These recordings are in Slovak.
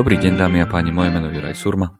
Dobrý deň dámy a páni, moje meno je Juraj Surma.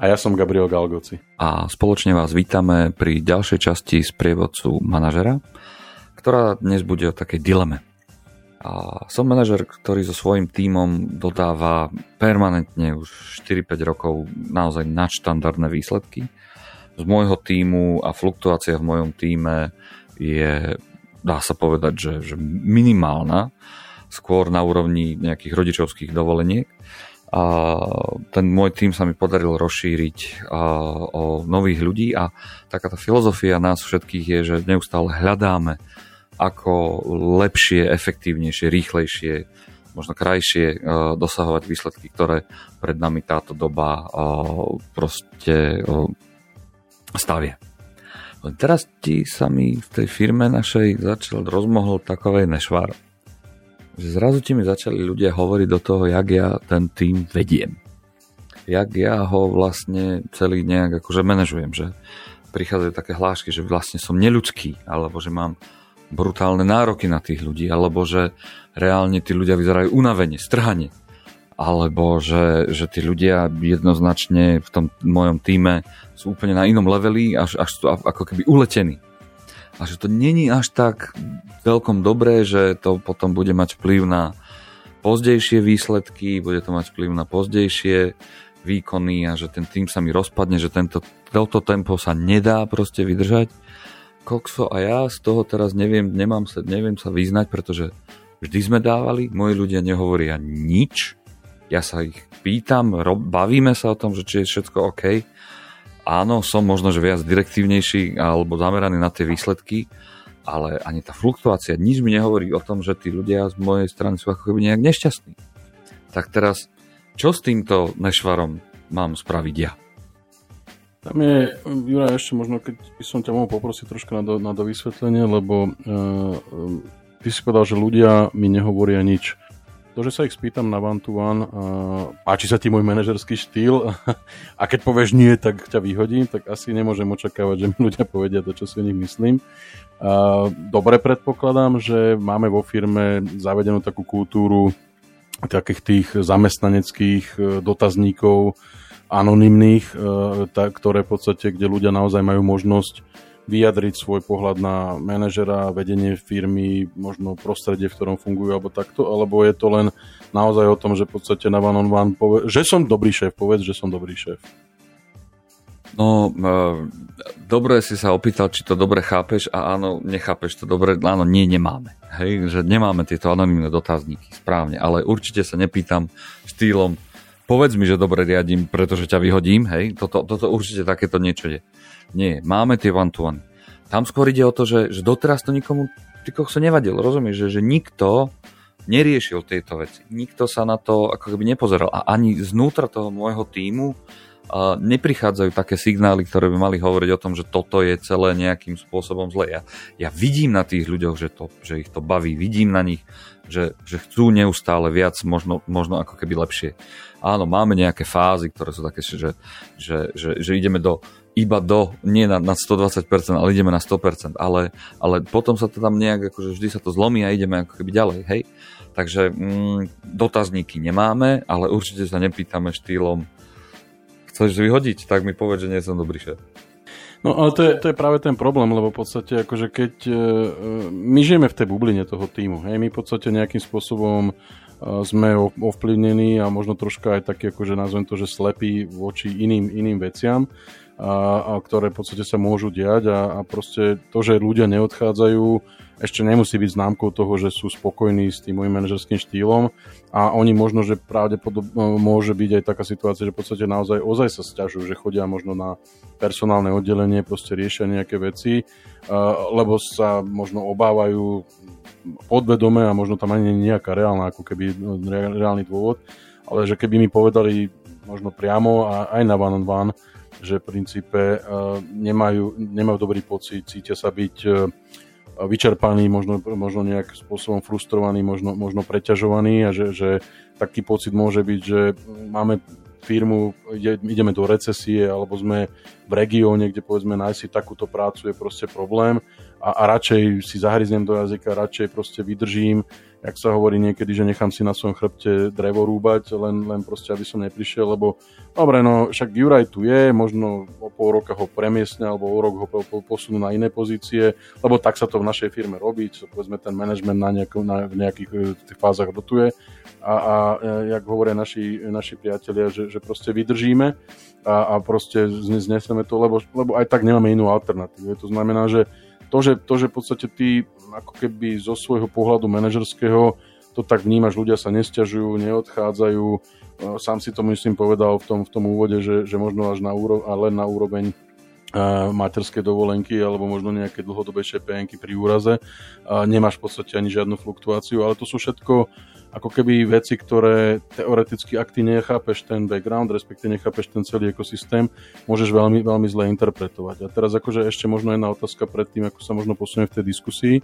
A ja som Gabriel Galgoci. A spoločne vás vítame pri ďalšej časti z prievodcu manažera, ktorá dnes bude o takej dileme. A som manažer, ktorý so svojím tímom dodáva permanentne už 4-5 rokov naozaj nadštandardné výsledky. Z môjho týmu a fluktuácia v mojom týme je, dá sa povedať, že, že minimálna, skôr na úrovni nejakých rodičovských dovoleniek. A ten môj tým sa mi podaril rozšíriť o nových ľudí a taká tá filozofia nás všetkých je, že neustále hľadáme ako lepšie, efektívnejšie, rýchlejšie, možno krajšie uh, dosahovať výsledky, ktoré pred nami táto doba uh, proste stavia. Len teraz ti sa mi v tej firme našej začal rozmohol takovej nešvar. Že zrazu ti mi začali ľudia hovoriť do toho, jak ja ten tým vediem. Jak ja ho vlastne celý nejak akože manažujem, že prichádzajú také hlášky, že vlastne som neľudský, alebo že mám brutálne nároky na tých ľudí, alebo že reálne tí ľudia vyzerajú unavene, strhane, alebo že, že tí ľudia jednoznačne v tom mojom týme sú úplne na inom leveli, až, až sú ako keby uletení. A že to není až tak veľkom dobré, že to potom bude mať vplyv na pozdejšie výsledky, bude to mať vplyv na pozdejšie výkony a že ten tým sa mi rozpadne, že tento, toto tempo sa nedá proste vydržať kokso a ja z toho teraz neviem, nemám sa, neviem sa vyznať, pretože vždy sme dávali, moji ľudia nehovoria nič, ja sa ich pýtam, rob, bavíme sa o tom, že či je všetko OK. Áno, som možno, že viac direktívnejší alebo zameraný na tie výsledky, ale ani tá fluktuácia nič mi nehovorí o tom, že tí ľudia z mojej strany sú ako keby nejak nešťastní. Tak teraz, čo s týmto nešvarom mám spraviť ja? Tam je, Jura, ešte možno, keď by som ťa mohol poprosiť troška na, do, na dovysvetlenie, lebo uh, ty si povedal, že ľudia mi nehovoria nič. To, že sa ich spýtam na one to one, páči sa ti môj manažerský štýl a keď povieš nie, tak ťa vyhodím, tak asi nemôžem očakávať, že mi ľudia povedia to, čo si o nich myslím. Dobre predpokladám, že máme vo firme zavedenú takú kultúru takých tých zamestnaneckých dotazníkov, anonymných, e, ktoré v podstate, kde ľudia naozaj majú možnosť vyjadriť svoj pohľad na manažera, vedenie firmy, možno prostredie, v ktorom fungujú, alebo takto, alebo je to len naozaj o tom, že v podstate na one on one povie, že som dobrý šéf, povedz, že som dobrý šéf. No, e, dobre si sa opýtal, či to dobre chápeš a áno, nechápeš to dobre, áno, nie, nemáme. Hej, že nemáme tieto anonimné dotazníky, správne, ale určite sa nepýtam štýlom, povedz mi, že dobre riadím, pretože ťa vyhodím, hej, toto, toto určite takéto niečo je. Nie, máme tie one. Tam skôr ide o to, že, že doteraz to nikomu ty sa nevadil, rozumieš, že, že nikto neriešil tieto veci. Nikto sa na to ako keby nepozeral. A ani znútra toho môjho týmu uh, neprichádzajú také signály, ktoré by mali hovoriť o tom, že toto je celé nejakým spôsobom zle. Ja, ja vidím na tých ľuďoch, že, to, že ich to baví, vidím na nich, že, že chcú neustále viac, možno, možno ako keby lepšie. Áno, máme nejaké fázy, ktoré sú také, že, že, že, že ideme do, iba do, nie na, na 120%, ale ideme na 100%, ale, ale potom sa to tam nejak, akože vždy sa to zlomí a ideme ako keby ďalej, hej. Takže mm, dotazníky nemáme, ale určite sa nepýtame štýlom chceš vyhodiť, tak mi povedz, že nie som dobrý šéf. No ale to je, to je práve ten problém, lebo v podstate akože keď e, my žijeme v tej bubline toho týmu, hej, my v podstate nejakým spôsobom e, sme ovplyvnení a možno troška aj taký, akože nazvem to, že slepí voči iným, iným veciam, a, a ktoré v podstate sa môžu diať a, a proste to, že ľudia neodchádzajú, ešte nemusí byť známkou toho, že sú spokojní s tým môjim manažerským štýlom a oni možno, že pravdepodobne môže byť aj taká situácia, že v podstate naozaj ozaj sa stiažujú, že chodia možno na personálne oddelenie, proste riešia nejaké veci, lebo sa možno obávajú podvedome a možno tam ani nie je nejaká reálna, ako keby no, reálny dôvod, ale že keby mi povedali možno priamo a aj na one on one, že v princípe nemajú, nemajú dobrý pocit, cítia sa byť vyčerpaný, možno, možno nejak spôsobom frustrovaný, možno, možno preťažovaný a že, že taký pocit môže byť, že máme firmu, ide, ideme do recesie alebo sme v regióne, kde povedzme nájsť si takúto prácu je proste problém a, a radšej si zahryznem do jazyka, radšej proste vydržím, jak sa hovorí niekedy, že nechám si na svojom chrbte drevo rúbať, len, len proste, aby som neprišiel, lebo dobre, no však Juraj tu je, možno o pol roka ho premiesňa, alebo o rok ho posunú na iné pozície, lebo tak sa to v našej firme robí, čo povedzme ten manažment na, nejako, na v nejakých e, tých fázach dotuje a, a e, jak hovoria naši, naši priatelia, že, že proste vydržíme a, a proste zneseme to, lebo, lebo aj tak nemáme inú alternatívu. To znamená, že to, že, to, že v podstate ty ako keby zo svojho pohľadu manažerského to tak vnímaš, ľudia sa nesťažujú, neodchádzajú. E, sám si to myslím povedal v tom, v tom úvode, že, že možno až na úro, len na úroveň materskej dovolenky alebo možno nejaké dlhodobé šepenky pri úraze. Nemáš v podstate ani žiadnu fluktuáciu, ale to sú všetko ako keby veci, ktoré teoreticky, ak ty nechápeš ten background, respektíve nechápeš ten celý ekosystém, môžeš veľmi, veľmi zle interpretovať. A teraz akože ešte možno jedna otázka pred tým, ako sa možno posunie v tej diskusii.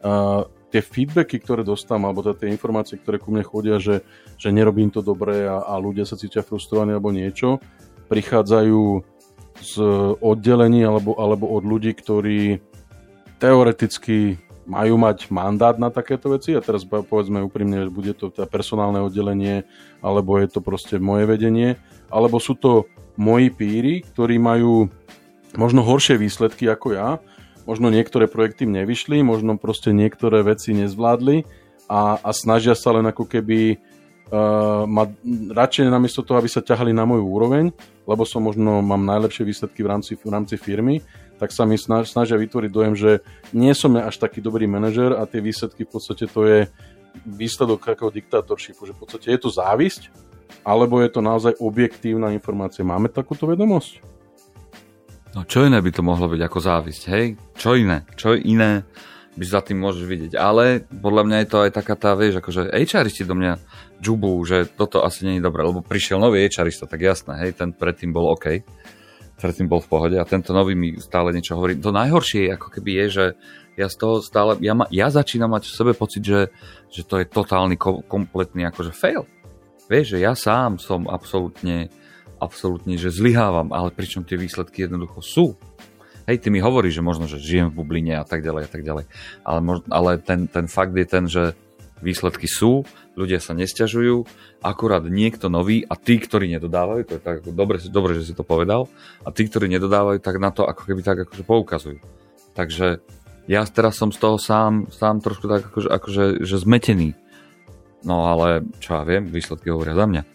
Uh, tie feedbacky, ktoré dostávam, alebo teda tie informácie, ktoré ku mne chodia, že, že nerobím to dobre a, a ľudia sa cítia frustrovaní alebo niečo, prichádzajú z oddelení alebo, alebo od ľudí, ktorí teoreticky majú mať mandát na takéto veci? A teraz povedzme úprimne, bude to teda personálne oddelenie alebo je to proste moje vedenie, alebo sú to moji píry, ktorí majú možno horšie výsledky ako ja, možno niektoré projekty nevyšli, možno proste niektoré veci nezvládli a, a snažia sa len ako keby uh, ma, radšej namiesto toho, aby sa ťahali na moju úroveň, lebo som možno mám najlepšie výsledky v rámci, v rámci firmy, tak sa mi snažia vytvoriť dojem, že nie som ja až taký dobrý manažer a tie výsledky v podstate to je výsledok takého diktátorshipu, že v podstate je to závisť, alebo je to naozaj objektívna informácia. Máme takúto vedomosť? No čo iné by to mohlo byť ako závisť, hej? Čo iné? Čo iné by za tým môžeš vidieť? Ale podľa mňa je to aj taká tá, vieš, akože HRisti do mňa džubu, že toto asi nie je dobré, lebo prišiel nový HRista, tak jasné, hej, ten predtým bol OK predtým bol v pohode a tento nový mi stále niečo hovorí. To najhoršie je, ako keby je, že ja z toho stále, ja, ma, ja začínam mať v sebe pocit, že, že to je totálny, kompletný akože fail. Vieš, že ja sám som absolútne, absolútne, že zlyhávam, ale pričom tie výsledky jednoducho sú. Hej, ty mi hovoríš, že možno, že žijem v bubline a tak ďalej a tak ďalej. Ale, možno, ale ten, ten fakt je ten, že výsledky sú, ľudia sa nesťažujú, akurát niekto nový a tí, ktorí nedodávajú, to je tak dobre, dobre, že si to povedal, a tí, ktorí nedodávajú, tak na to ako keby tak akože poukazujú. Takže ja teraz som z toho sám, sám trošku tak akože, akože že zmetený. No ale čo ja viem, výsledky hovoria za mňa.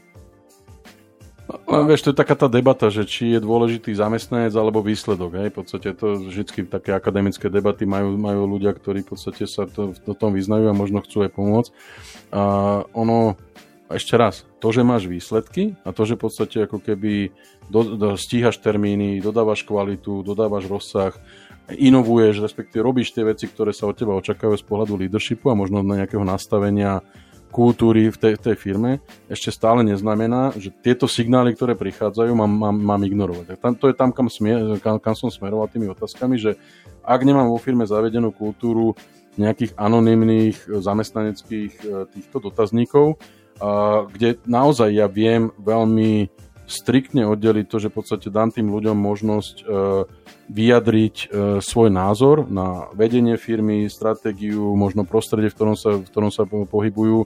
No, vieš, to je taká tá debata, že či je dôležitý zamestnanec alebo výsledok. Hej? V podstate to vždy také akademické debaty majú, majú ľudia, ktorí v podstate sa to, to tom vyznajú a možno chcú aj pomôcť. A ono, ešte raz, to, že máš výsledky a to, že v podstate ako keby do, do, stíhaš termíny, dodávaš kvalitu, dodávaš rozsah, inovuješ, respektíve robíš tie veci, ktoré sa od teba očakávajú z pohľadu leadershipu a možno na nejakého nastavenia kultúry v tej, tej firme, ešte stále neznamená, že tieto signály, ktoré prichádzajú, mám, mám, mám ignorovať. Tam, to je tam, kam, smier, kam, kam som smeroval tými otázkami, že ak nemám vo firme zavedenú kultúru nejakých anonymných zamestnaneckých e, týchto dotazníkov, kde naozaj ja viem veľmi striktne oddeliť to, že v podstate dám tým ľuďom možnosť e, vyjadriť e, svoj názor na vedenie firmy, stratégiu, možno prostredie, v ktorom sa, v ktorom sa pohybujú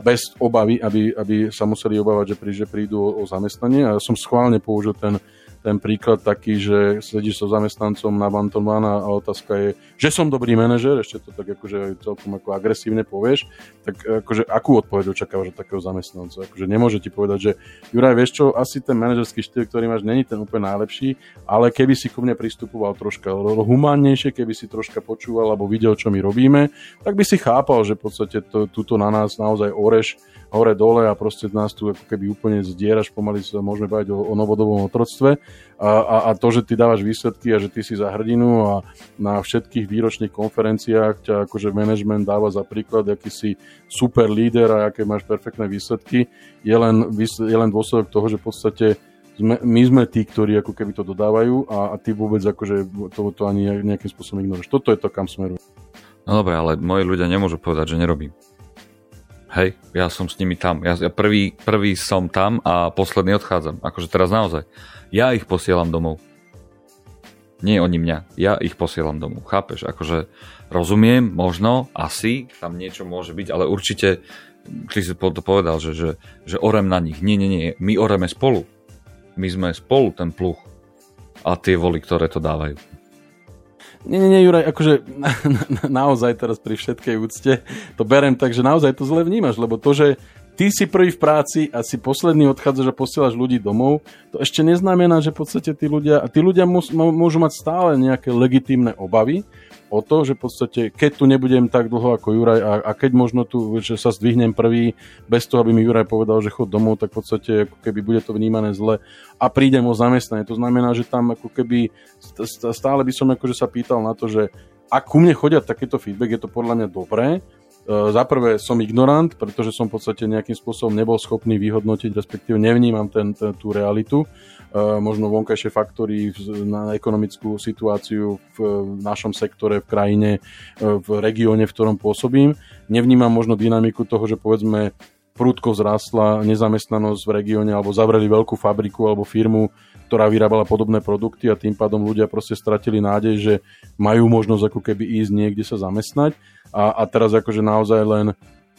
bez obavy, aby, aby sa museli obávať, že, prí, že prídu o, o zamestnanie. A ja som schválne použil ten ten príklad taký, že sedíš so zamestnancom na Banton a otázka je, že som dobrý manažer, ešte to tak akože celkom ako agresívne povieš, tak akože akú odpoveď očakávaš od takého zamestnanca? Akože nemôže ti povedať, že Juraj, vieš čo, asi ten manažerský štýl, ktorý máš, není ten úplne najlepší, ale keby si ku mne pristupoval troška humánnejšie, keby si troška počúval alebo videl, čo my robíme, tak by si chápal, že v podstate to, túto na nás naozaj oreš hore dole a proste nás tu ako keby úplne zdieraš, pomaly sa môžeme baviť o, o novodobom otroctve a, a, a to, že ty dávaš výsledky a že ty si za hrdinu a na všetkých výročných konferenciách ťa akože management dáva za príklad, aký si super líder a aké máš perfektné výsledky, je len, je len dôsledok toho, že v podstate sme, my sme tí, ktorí ako keby to dodávajú a, a ty vôbec akože to, to ani nejakým spôsobom ignoruješ. Toto je to, kam smerujem. No dobre, ale moji ľudia nemôžu povedať, že nerobím. Hej, ja som s nimi tam. Ja, ja prvý, prvý som tam a posledný odchádzam. Akože teraz naozaj. Ja ich posielam domov. Nie oni mňa. Ja ich posielam domov. Chápeš? Akože rozumiem, možno, asi, tam niečo môže byť, ale určite, ty si to povedal, že, že, že orem na nich. Nie, nie, nie. My oreme spolu. My sme spolu ten pluch a tie voly, ktoré to dávajú. Nie, nie, nie, Juraj, akože na, na, naozaj teraz pri všetkej úcte to berem tak, že naozaj to zle vnímaš, lebo to, že ty si prvý v práci a si posledný odchádzaš a posielaš ľudí domov, to ešte neznamená, že v podstate tí ľudia, a tí ľudia môžu mať stále nejaké legitímne obavy o to, že v podstate, keď tu nebudem tak dlho ako Juraj a, a keď možno tu, že sa zdvihnem prvý, bez toho, aby mi Juraj povedal, že chod domov, tak v podstate ako keby bude to vnímané zle a prídem o zamestnanie. To znamená, že tam ako keby stále by som akože sa pýtal na to, že ak ku mne chodia takýto feedback, je to podľa mňa dobré, za prvé som ignorant, pretože som v podstate nejakým spôsobom nebol schopný vyhodnotiť, respektíve nevnímam ten, ten, tú realitu. Uh, možno vonkajšie faktory na ekonomickú situáciu v, našom sektore, v krajine, uh, v regióne, v ktorom pôsobím. Nevnímam možno dynamiku toho, že povedzme prúdko vzrástla nezamestnanosť v regióne alebo zavreli veľkú fabriku alebo firmu, ktorá vyrábala podobné produkty a tým pádom ľudia proste stratili nádej, že majú možnosť ako keby ísť niekde sa zamestnať a, a teraz akože naozaj len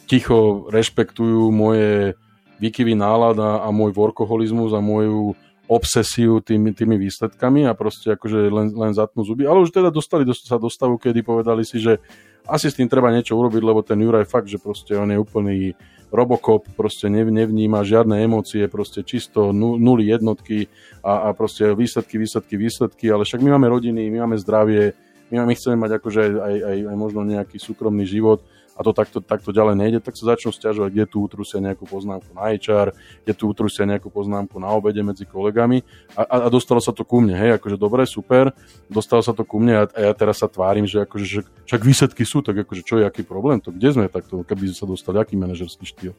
ticho rešpektujú moje výkyvy nálada a môj workoholizmus a moju obsesiu tými, tými výsledkami a proste akože len, len zatnú zuby. Ale už teda dostali do, sa do stavu, kedy povedali si, že asi s tým treba niečo urobiť, lebo ten Juraj fakt, že proste on je úplný Robocop, proste nevníma žiadne emócie, proste čisto nuly jednotky a, a proste výsledky, výsledky, výsledky, ale však my máme rodiny, my máme zdravie, my, my chceme mať akože aj, aj, aj možno nejaký súkromný život a to takto, takto ďalej nejde, tak sa začnú stiažovať, kde tu utrusia nejakú poznámku na HR, kde tu utrusia nejakú poznámku na obede medzi kolegami a, a, a dostalo sa to ku mne, hej, akože dobre, super, dostalo sa to ku mne a, a ja teraz sa tvárim, že akože, že, však výsledky sú, tak akože čo je, aký problém, to kde sme takto, keby sa dostali, aký manažerský štýl?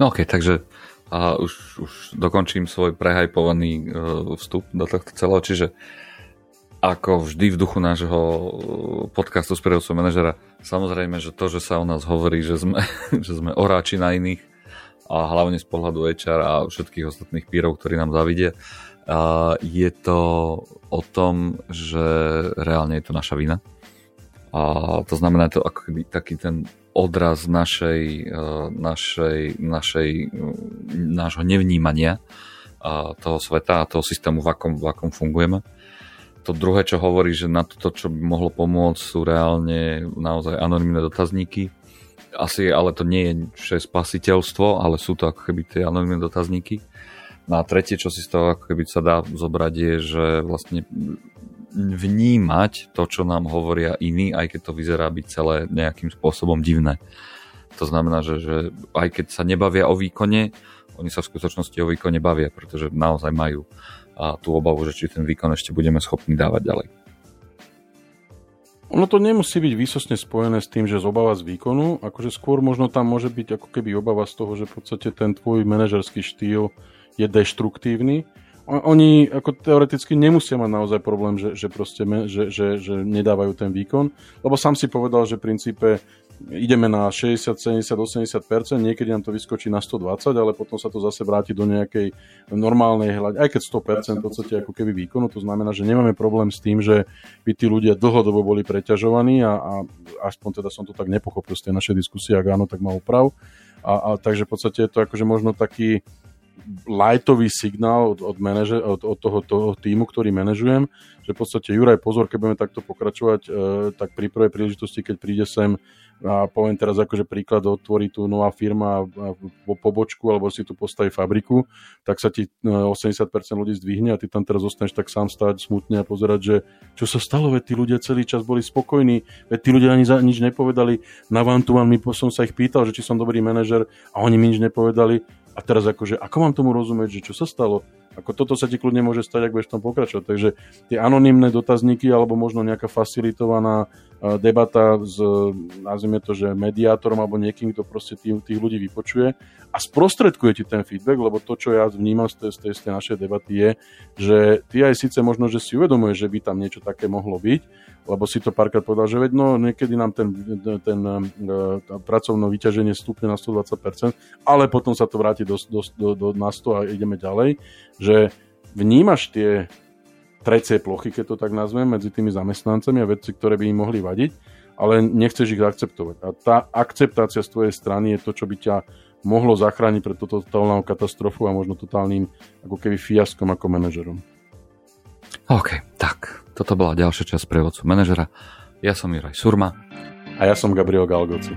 No okej, okay, takže a už, už dokončím svoj prehajpovaný uh, vstup do tohto celého, čiže ako vždy v duchu nášho uh, podcastu s prírodcom manažera, samozrejme, že to, že sa o nás hovorí, že sme, že sme oráči na iných a hlavne z pohľadu HR a všetkých ostatných pírov, ktorí nám zavidia, je to o tom, že reálne je to naša vina. A to znamená to ako taký ten odraz našej, uh, našej, našej, uh, nášho nevnímania toho sveta a toho systému, v akom, v akom fungujeme to druhé, čo hovorí, že na to, čo by mohlo pomôcť, sú reálne naozaj anonimné dotazníky. Asi, ale to nie je že spasiteľstvo, ale sú to ako keby tie anonimné dotazníky. No a tretie, čo si z toho ako keby sa dá zobrať, je, že vlastne vnímať to, čo nám hovoria iní, aj keď to vyzerá byť celé nejakým spôsobom divné. To znamená, že, že aj keď sa nebavia o výkone, oni sa v skutočnosti o výkone bavia, pretože naozaj majú a tú obavu, že či ten výkon ešte budeme schopní dávať ďalej. Ono to nemusí byť výsostne spojené s tým, že z obava z výkonu, akože skôr možno tam môže byť ako keby obava z toho, že v podstate ten tvoj manažerský štýl je deštruktívny. Oni ako teoreticky nemusia mať naozaj problém, že, že, proste, že, že, že nedávajú ten výkon, lebo sám si povedal, že v princípe ideme na 60, 70, 80%, niekedy nám to vyskočí na 120, ale potom sa to zase vráti do nejakej normálnej hľade, aj keď 100% v podstate ako keby výkonu, to znamená, že nemáme problém s tým, že by tí ľudia dlhodobo boli preťažovaní a, a aspoň teda som to tak nepochopil z tej našej diskusie, ak áno, tak má uprav. A, a takže v podstate je to akože možno taký lightový signál od, od, manaže, od, od toho, toho týmu, ktorý manažujem, že v podstate Juraj, pozor, keď budeme takto pokračovať, e, tak pri prvej príležitosti, keď príde sem a poviem teraz akože príklad, otvorí tu nová firma po pobočku alebo si tu postaví fabriku, tak sa ti 80% e, ľudí zdvihne a ty tam teraz zostaneš tak sám stáť smutne a pozerať, že čo sa stalo, veď tí ľudia celý čas boli spokojní, veď tí ľudia ani za, nič nepovedali, na van tu mi som sa ich pýtal, že či som dobrý manažer a oni mi nič nepovedali a teraz akože, ako mám tomu rozumieť, že čo sa stalo? Ako toto sa ti kľudne môže stať, ak budeš tam pokračovať. Takže tie anonimné dotazníky alebo možno nejaká facilitovaná debata s, nazvime to, že mediátorom alebo niekým, kto proste tých, tých ľudí vypočuje a sprostredkuje ti ten feedback, lebo to, čo ja vnímam z tej, z tej, z tej našej debaty je, že ty aj síce možno, že si uvedomuješ, že by tam niečo také mohlo byť, lebo si to párkrát povedal, že veď no, niekedy nám ten, ten uh, pracovné vyťaženie stupne na 120%, ale potom sa to vráti do, do, do, do, na 100 a ideme ďalej, že vnímaš tie trecie plochy, keď to tak nazvem, medzi tými zamestnancami a veci, ktoré by im mohli vadiť, ale nechceš ich akceptovať. A tá akceptácia z tvojej strany je to, čo by ťa mohlo zachrániť pred toto totálnou katastrofu a možno totálnym ako keby fiaskom ako manažerom. OK, tak. Toto bola ďalšia časť prevodcu manažera. Ja som Juraj Surma. A ja som Gabriel Galgoci.